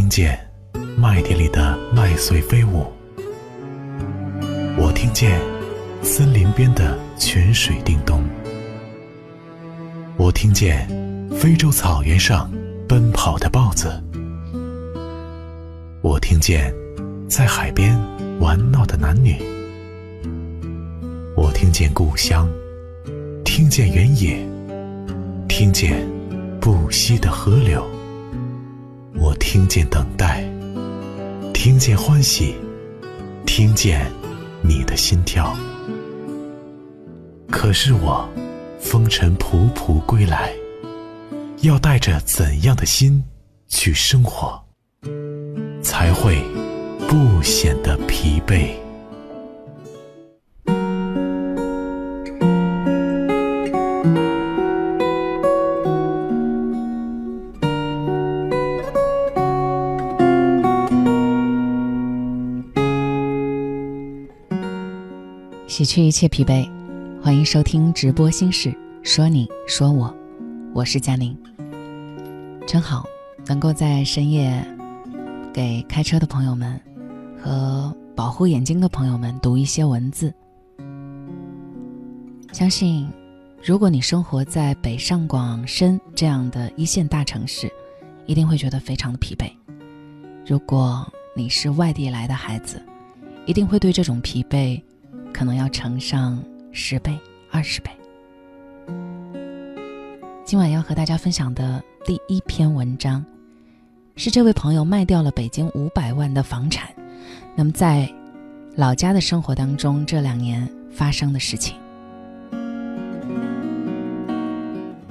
听见麦田里的麦穗飞舞，我听见森林边的泉水叮咚，我听见非洲草原上奔跑的豹子，我听见在海边玩闹的男女，我听见故乡，听见原野，听见不息的河流。我听见等待，听见欢喜，听见你的心跳。可是我风尘仆仆归来，要带着怎样的心去生活，才会不显得疲惫？去一切疲惫，欢迎收听直播心事，说你说我，我是佳宁。真好，能够在深夜给开车的朋友们和保护眼睛的朋友们读一些文字。相信，如果你生活在北上广深这样的一线大城市，一定会觉得非常的疲惫。如果你是外地来的孩子，一定会对这种疲惫。可能要乘上十倍、二十倍。今晚要和大家分享的第一篇文章，是这位朋友卖掉了北京五百万的房产，那么在老家的生活当中，这两年发生的事情。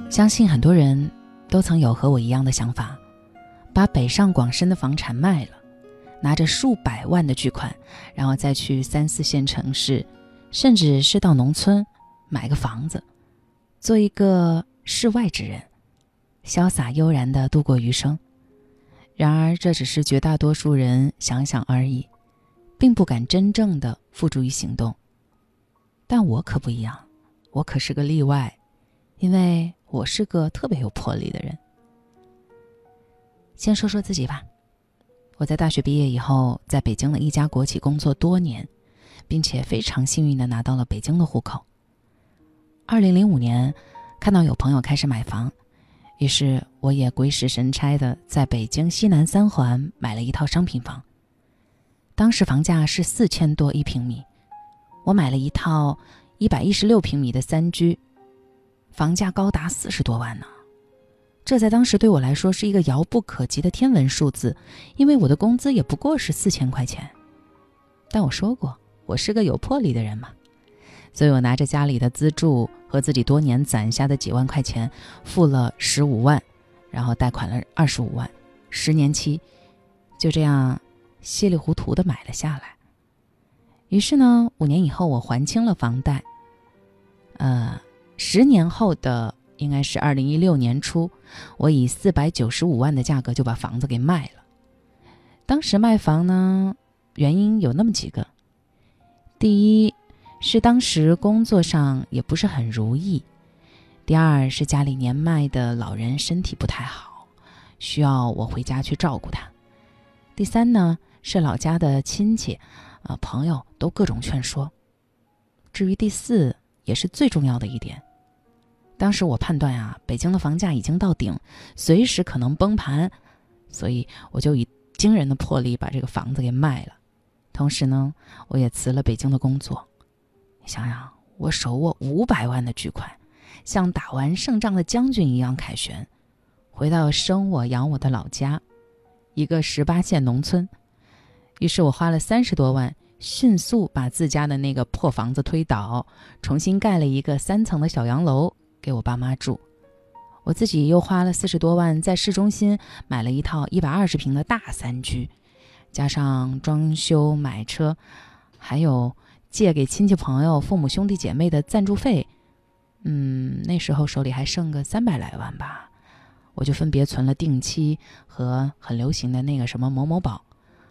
相信很多人都曾有和我一样的想法，把北上广深的房产卖了。拿着数百万的巨款，然后再去三四线城市，甚至是到农村买个房子，做一个世外之人，潇洒悠然的度过余生。然而，这只是绝大多数人想想而已，并不敢真正的付诸于行动。但我可不一样，我可是个例外，因为我是个特别有魄力的人。先说说自己吧。我在大学毕业以后，在北京的一家国企工作多年，并且非常幸运的拿到了北京的户口。二零零五年，看到有朋友开始买房，于是我也鬼使神差的在北京西南三环买了一套商品房。当时房价是四千多一平米，我买了一套一百一十六平米的三居，房价高达四十多万呢。这在当时对我来说是一个遥不可及的天文数字，因为我的工资也不过是四千块钱。但我说过，我是个有魄力的人嘛，所以我拿着家里的资助和自己多年攒下的几万块钱，付了十五万，然后贷款了二十五万，十年期，就这样稀里糊涂的买了下来。于是呢，五年以后我还清了房贷。呃，十年后的。应该是二零一六年初，我以四百九十五万的价格就把房子给卖了。当时卖房呢，原因有那么几个：第一是当时工作上也不是很如意；第二是家里年迈的老人身体不太好，需要我回家去照顾他；第三呢是老家的亲戚、啊朋友都各种劝说；至于第四，也是最重要的一点。当时我判断啊，北京的房价已经到顶，随时可能崩盘，所以我就以惊人的魄力把这个房子给卖了。同时呢，我也辞了北京的工作。你想想，我手握五百万的巨款，像打完胜仗的将军一样凯旋，回到生我养我的老家，一个十八线农村。于是我花了三十多万，迅速把自家的那个破房子推倒，重新盖了一个三层的小洋楼。给我爸妈住，我自己又花了四十多万，在市中心买了一套一百二十平的大三居，加上装修、买车，还有借给亲戚朋友、父母兄弟姐妹的赞助费，嗯，那时候手里还剩个三百来万吧，我就分别存了定期和很流行的那个什么某某宝，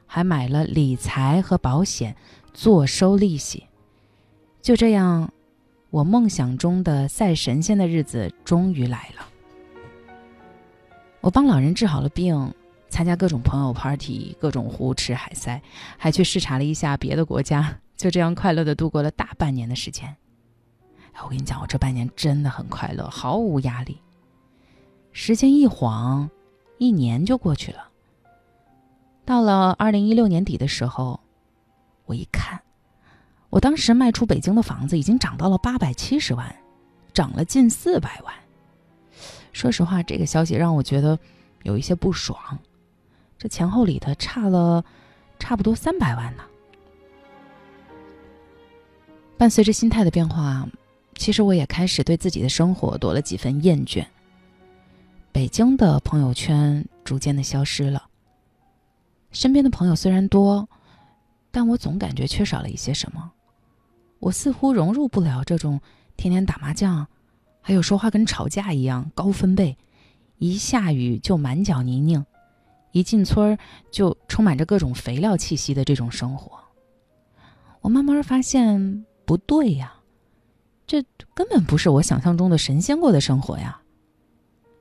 还买了理财和保险，坐收利息，就这样。我梦想中的赛神仙的日子终于来了。我帮老人治好了病，参加各种朋友 party，各种胡吃海塞，还去视察了一下别的国家，就这样快乐的度过了大半年的时间。我跟你讲，我这半年真的很快乐，毫无压力。时间一晃，一年就过去了。到了二零一六年底的时候，我一看，我当时卖出北京的房子已经涨到了八百七十万，涨了近四百万。说实话，这个消息让我觉得有一些不爽。这前后里头差了差不多三百万呢。伴随着心态的变化，其实我也开始对自己的生活多了几分厌倦。北京的朋友圈逐渐的消失了。身边的朋友虽然多，但我总感觉缺少了一些什么。我似乎融入不了这种天天打麻将，还有说话跟吵架一样高分贝，一下雨就满脚泥泞。一进村儿就充满着各种肥料气息的这种生活，我慢慢发现不对呀，这根本不是我想象中的神仙过的生活呀。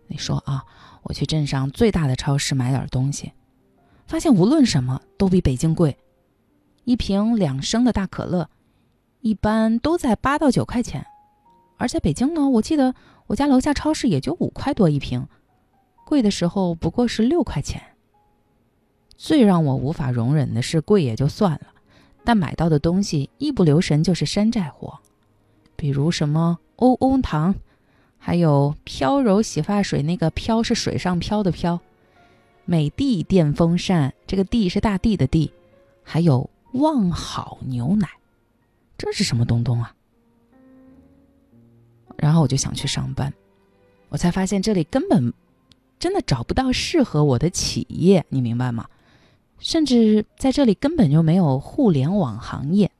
你说啊，我去镇上最大的超市买点东西，发现无论什么都比北京贵，一瓶两升的大可乐，一般都在八到九块钱，而在北京呢，我记得我家楼下超市也就五块多一瓶，贵的时候不过是六块钱。最让我无法容忍的是，贵也就算了，但买到的东西一不留神就是山寨货，比如什么欧欧糖，还有飘柔洗发水，那个飘是水上漂的飘，美的电风扇，这个地是大地的地，还有旺好牛奶，这是什么东东啊？然后我就想去上班，我才发现这里根本真的找不到适合我的企业，你明白吗？甚至在这里根本就没有互联网行业。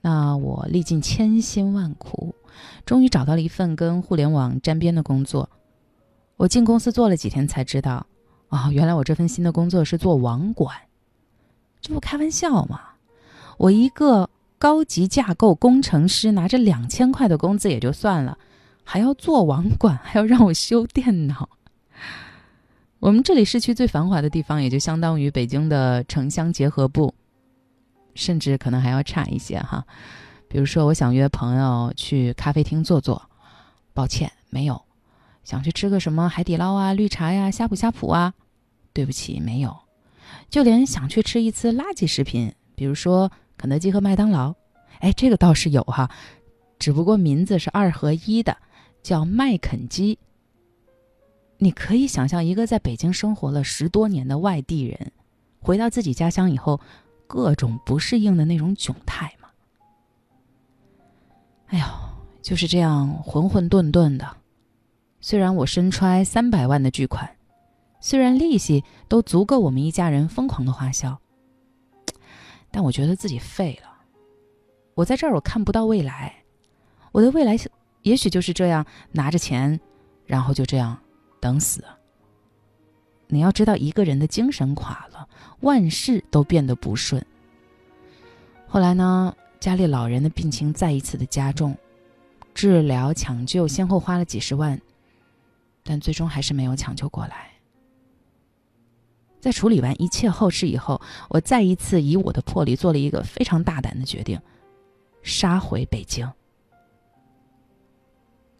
那我历尽千辛万苦，终于找到了一份跟互联网沾边的工作。我进公司做了几天才知道，哦，原来我这份新的工作是做网管。这不开玩笑吗？我一个高级架构工程师，拿着两千块的工资也就算了，还要做网管，还要让我修电脑。我们这里市区最繁华的地方，也就相当于北京的城乡结合部，甚至可能还要差一些哈。比如说，我想约朋友去咖啡厅坐坐，抱歉没有；想去吃个什么海底捞啊、绿茶呀、呷哺呷哺啊，对不起没有。就连想去吃一次垃圾食品，比如说肯德基和麦当劳，哎，这个倒是有哈，只不过名字是二合一的，叫麦肯基。你可以想象一个在北京生活了十多年的外地人，回到自己家乡以后，各种不适应的那种窘态吗？哎呦，就是这样混混沌沌的。虽然我身揣三百万的巨款，虽然利息都足够我们一家人疯狂的花销，但我觉得自己废了。我在这儿，我看不到未来。我的未来也许就是这样拿着钱，然后就这样。等死！你要知道，一个人的精神垮了，万事都变得不顺。后来呢，家里老人的病情再一次的加重，治疗抢救先后花了几十万，但最终还是没有抢救过来。在处理完一切后事以后，我再一次以我的魄力做了一个非常大胆的决定，杀回北京。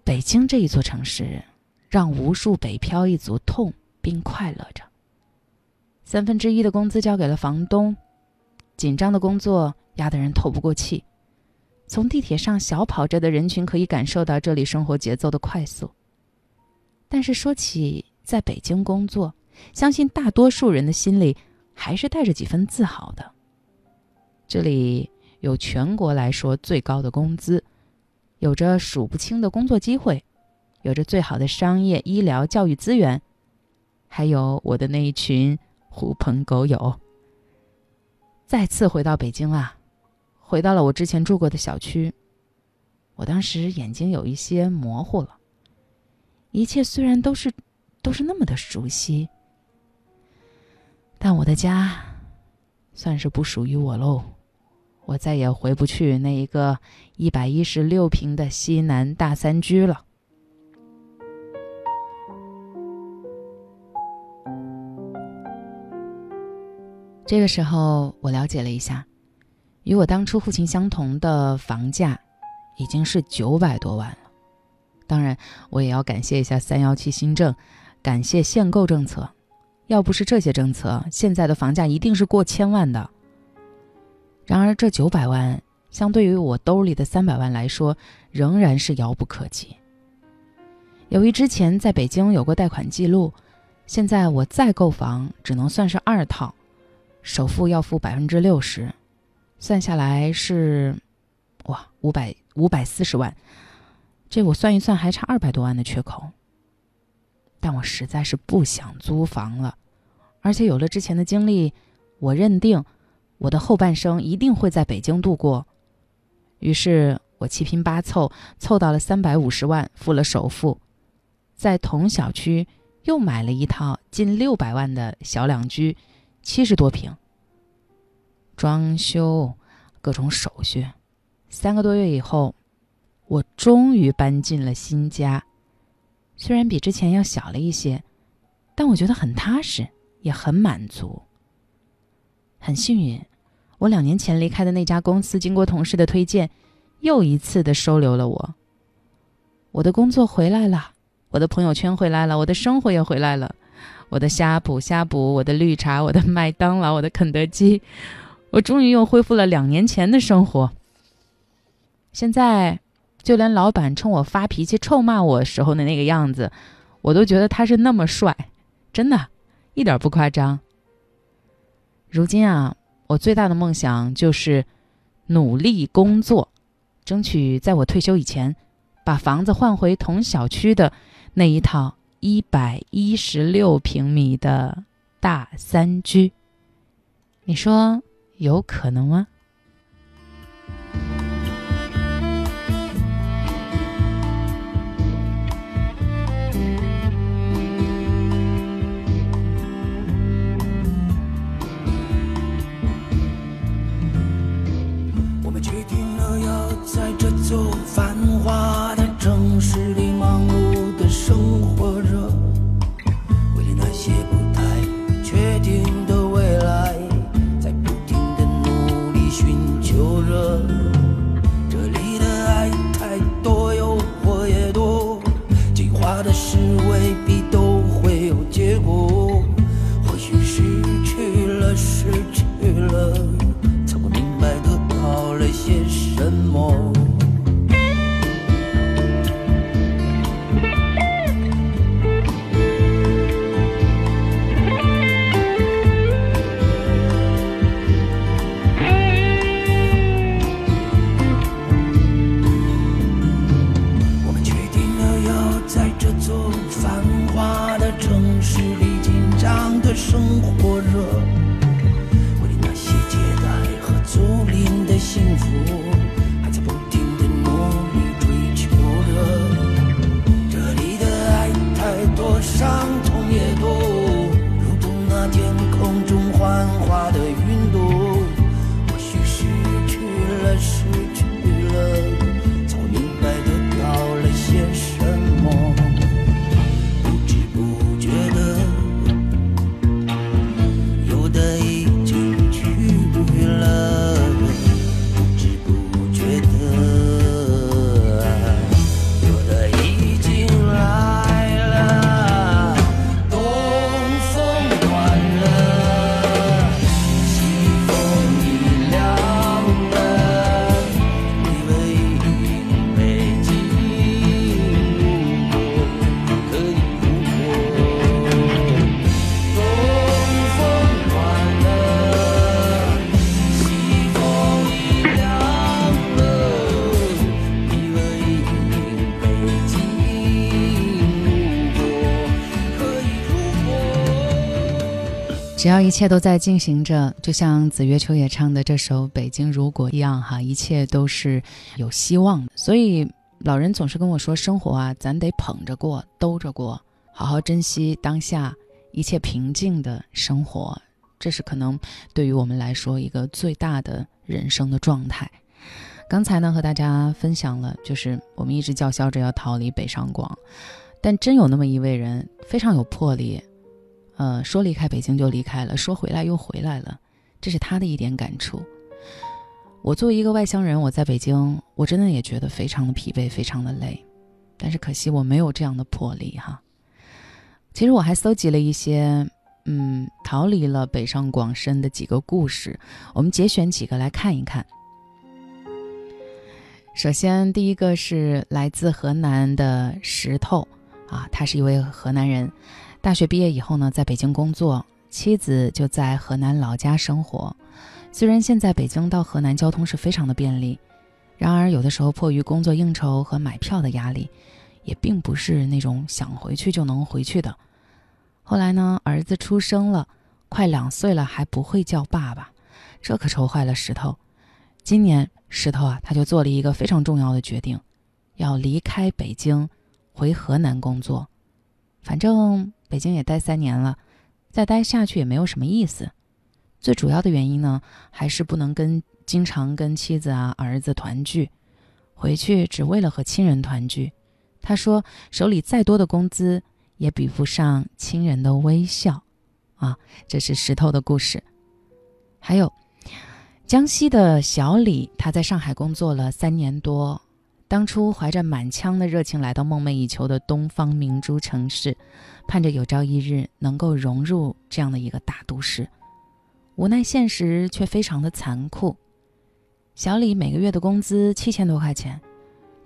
北京这一座城市。让无数北漂一族痛并快乐着。三分之一的工资交给了房东，紧张的工作压得人透不过气。从地铁上小跑着的人群可以感受到这里生活节奏的快速。但是说起在北京工作，相信大多数人的心里还是带着几分自豪的。这里有全国来说最高的工资，有着数不清的工作机会。有着最好的商业、医疗、教育资源，还有我的那一群狐朋狗友。再次回到北京啊，回到了我之前住过的小区。我当时眼睛有一些模糊了，一切虽然都是都是那么的熟悉，但我的家算是不属于我喽。我再也回不去那一个一百一十六平的西南大三居了。这个时候，我了解了一下，与我当初户型相同的房价，已经是九百多万了。当然，我也要感谢一下三幺七新政，感谢限购政策。要不是这些政策，现在的房价一定是过千万的。然而，这九百万相对于我兜里的三百万来说，仍然是遥不可及。由于之前在北京有过贷款记录，现在我再购房只能算是二套。首付要付百分之六十，算下来是，哇，五百五百四十万，这我算一算还差二百多万的缺口。但我实在是不想租房了，而且有了之前的经历，我认定我的后半生一定会在北京度过。于是我七拼八凑凑到了三百五十万，付了首付，在同小区又买了一套近六百万的小两居。七十多平，装修，各种手续，三个多月以后，我终于搬进了新家。虽然比之前要小了一些，但我觉得很踏实，也很满足。很幸运，我两年前离开的那家公司，经过同事的推荐，又一次的收留了我。我的工作回来了，我的朋友圈回来了，我的生活也回来了。我的呷哺呷哺，我的绿茶，我的麦当劳，我的肯德基，我终于又恢复了两年前的生活。现在，就连老板冲我发脾气、臭骂我时候的那个样子，我都觉得他是那么帅，真的，一点不夸张。如今啊，我最大的梦想就是努力工作，争取在我退休以前，把房子换回同小区的那一套。一百一十六平米的大三居，你说有可能吗？只要一切都在进行着，就像子月秋野唱的这首《北京如果》一样，哈，一切都是有希望的。所以老人总是跟我说：“生活啊，咱得捧着过，兜着过，好好珍惜当下一切平静的生活。”这是可能对于我们来说一个最大的人生的状态。刚才呢，和大家分享了，就是我们一直叫嚣着要逃离北上广，但真有那么一位人，非常有魄力。呃，说离开北京就离开了，说回来又回来了，这是他的一点感触。我作为一个外乡人，我在北京，我真的也觉得非常的疲惫，非常的累。但是可惜我没有这样的魄力哈。其实我还搜集了一些，嗯，逃离了北上广深的几个故事，我们节选几个来看一看。首先，第一个是来自河南的石头，啊，他是一位河南人，大学毕业以后呢，在北京工作，妻子就在河南老家生活。虽然现在北京到河南交通是非常的便利，然而有的时候迫于工作应酬和买票的压力，也并不是那种想回去就能回去的。后来呢，儿子出生了，快两岁了还不会叫爸爸，这可愁坏了石头。今年石头啊，他就做了一个非常重要的决定，要离开北京，回河南工作。反正北京也待三年了，再待下去也没有什么意思。最主要的原因呢，还是不能跟经常跟妻子啊、儿子团聚，回去只为了和亲人团聚。他说，手里再多的工资也比不上亲人的微笑。啊，这是石头的故事。还有，江西的小李，他在上海工作了三年多，当初怀着满腔的热情来到梦寐以求的东方明珠城市，盼着有朝一日能够融入这样的一个大都市。无奈现实却非常的残酷，小李每个月的工资七千多块钱，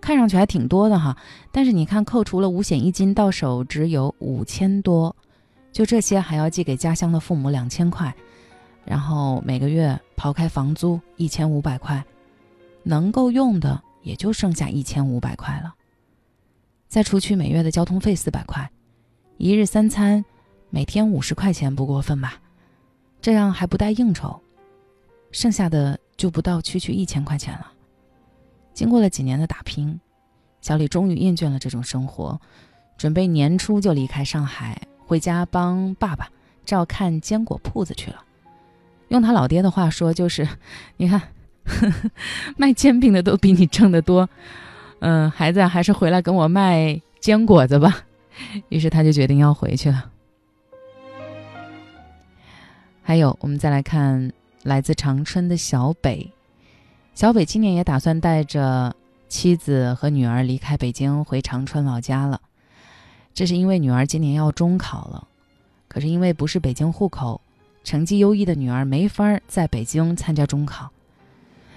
看上去还挺多的哈。但是你看，扣除了五险一金，到手只有五千多，就这些还要寄给家乡的父母两千块，然后每个月刨开房租一千五百块，能够用的也就剩下一千五百块了。再除去每月的交通费四百块，一日三餐每天五十块钱不过分吧？这样还不带应酬，剩下的就不到区区一千块钱了。经过了几年的打拼，小李终于厌倦了这种生活，准备年初就离开上海，回家帮爸爸照看坚果铺子去了。用他老爹的话说，就是：“ 你看，卖煎饼的都比你挣得多，嗯，孩子还是回来跟我卖坚果子吧。”于是他就决定要回去了。还有，我们再来看来自长春的小北。小北今年也打算带着妻子和女儿离开北京，回长春老家了。这是因为女儿今年要中考了，可是因为不是北京户口，成绩优异的女儿没法在北京参加中考。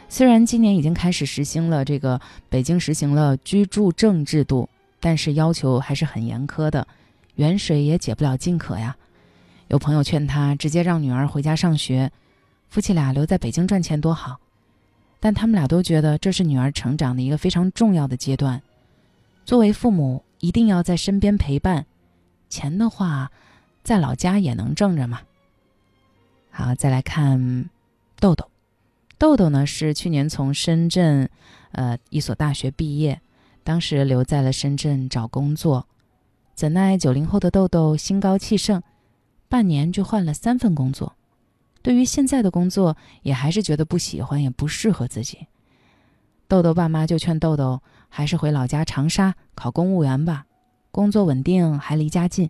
虽然今年已经开始实行了这个北京实行了居住证制度，但是要求还是很严苛的，远水也解不了近渴呀。有朋友劝他直接让女儿回家上学，夫妻俩留在北京赚钱多好，但他们俩都觉得这是女儿成长的一个非常重要的阶段，作为父母一定要在身边陪伴。钱的话，在老家也能挣着嘛。好，再来看豆豆，豆豆呢是去年从深圳，呃一所大学毕业，当时留在了深圳找工作，怎奈九零后的豆豆心高气盛。半年就换了三份工作，对于现在的工作也还是觉得不喜欢，也不适合自己。豆豆爸妈就劝豆豆还是回老家长沙考公务员吧，工作稳定还离家近。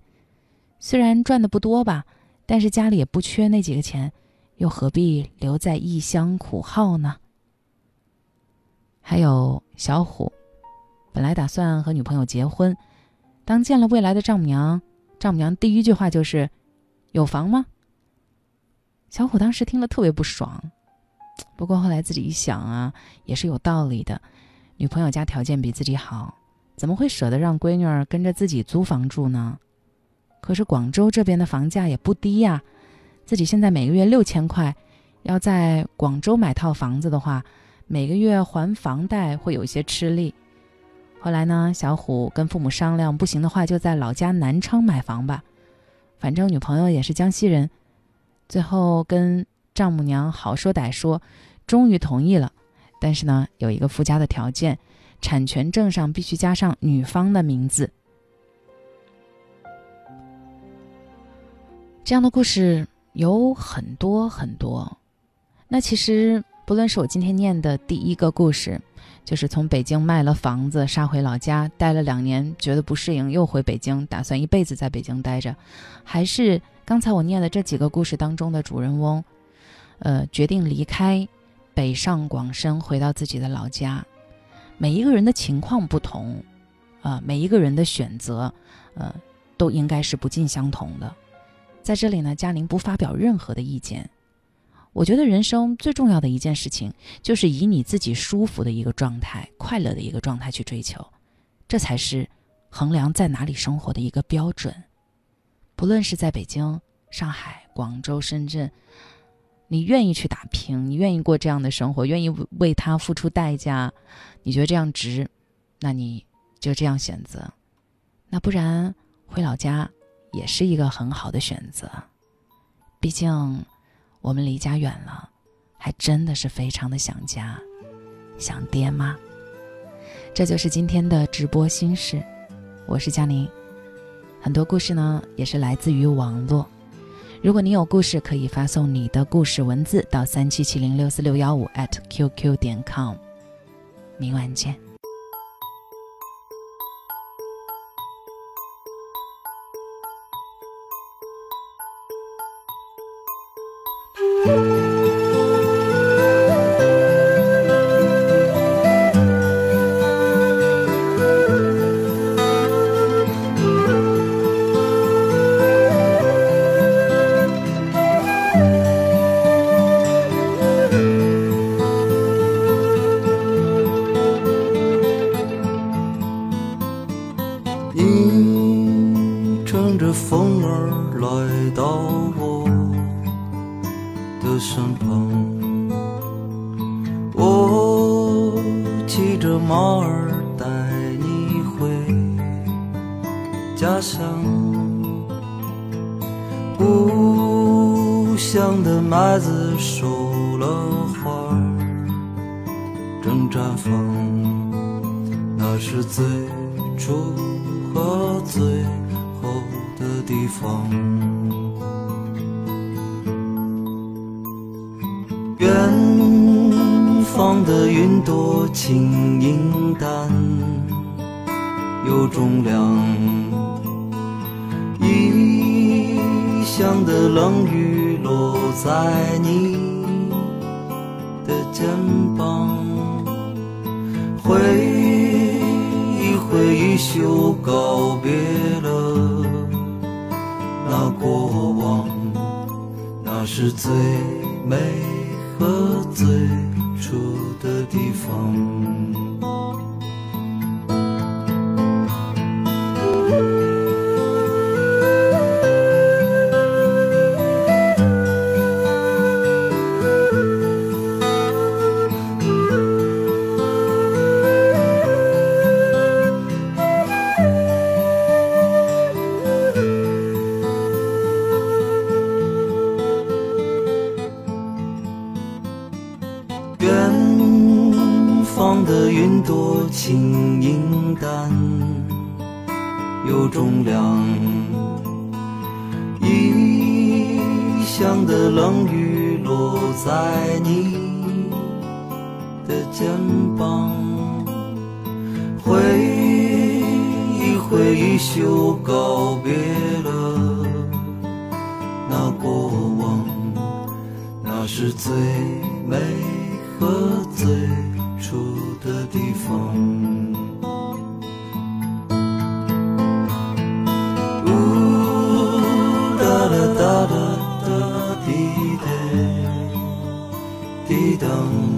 虽然赚的不多吧，但是家里也不缺那几个钱，又何必留在异乡苦耗呢？还有小虎，本来打算和女朋友结婚，当见了未来的丈母娘，丈母娘第一句话就是。有房吗？小虎当时听了特别不爽，不过后来自己一想啊，也是有道理的。女朋友家条件比自己好，怎么会舍得让闺女儿跟着自己租房住呢？可是广州这边的房价也不低呀，自己现在每个月六千块，要在广州买套房子的话，每个月还房贷会有一些吃力。后来呢，小虎跟父母商量，不行的话就在老家南昌买房吧。反正女朋友也是江西人，最后跟丈母娘好说歹说，终于同意了。但是呢，有一个附加的条件，产权证上必须加上女方的名字。这样的故事有很多很多。那其实不论是我今天念的第一个故事。就是从北京卖了房子，杀回老家，待了两年，觉得不适应，又回北京，打算一辈子在北京待着。还是刚才我念的这几个故事当中的主人翁，呃，决定离开，北上广深，回到自己的老家。每一个人的情况不同，啊，每一个人的选择，呃，都应该是不尽相同的。在这里呢，嘉宁不发表任何的意见。我觉得人生最重要的一件事情，就是以你自己舒服的一个状态、快乐的一个状态去追求，这才是衡量在哪里生活的一个标准。不论是在北京、上海、广州、深圳，你愿意去打拼，你愿意过这样的生活，愿意为他付出代价，你觉得这样值，那你就这样选择。那不然回老家也是一个很好的选择，毕竟。我们离家远了，还真的是非常的想家，想爹妈。这就是今天的直播心事，我是佳宁。很多故事呢，也是来自于网络。如果你有故事，可以发送你的故事文字到三七七零六四六幺五 at qq 点 com。明晚见。的云朵轻盈，但有重量。异乡的冷雨落在你的肩膀，挥一挥衣袖，告别了那过往，那是最美和最。住的地方。轻盈淡有重量异乡的冷雨落在你的肩膀挥一挥衣袖告别了那过往那是最美。等。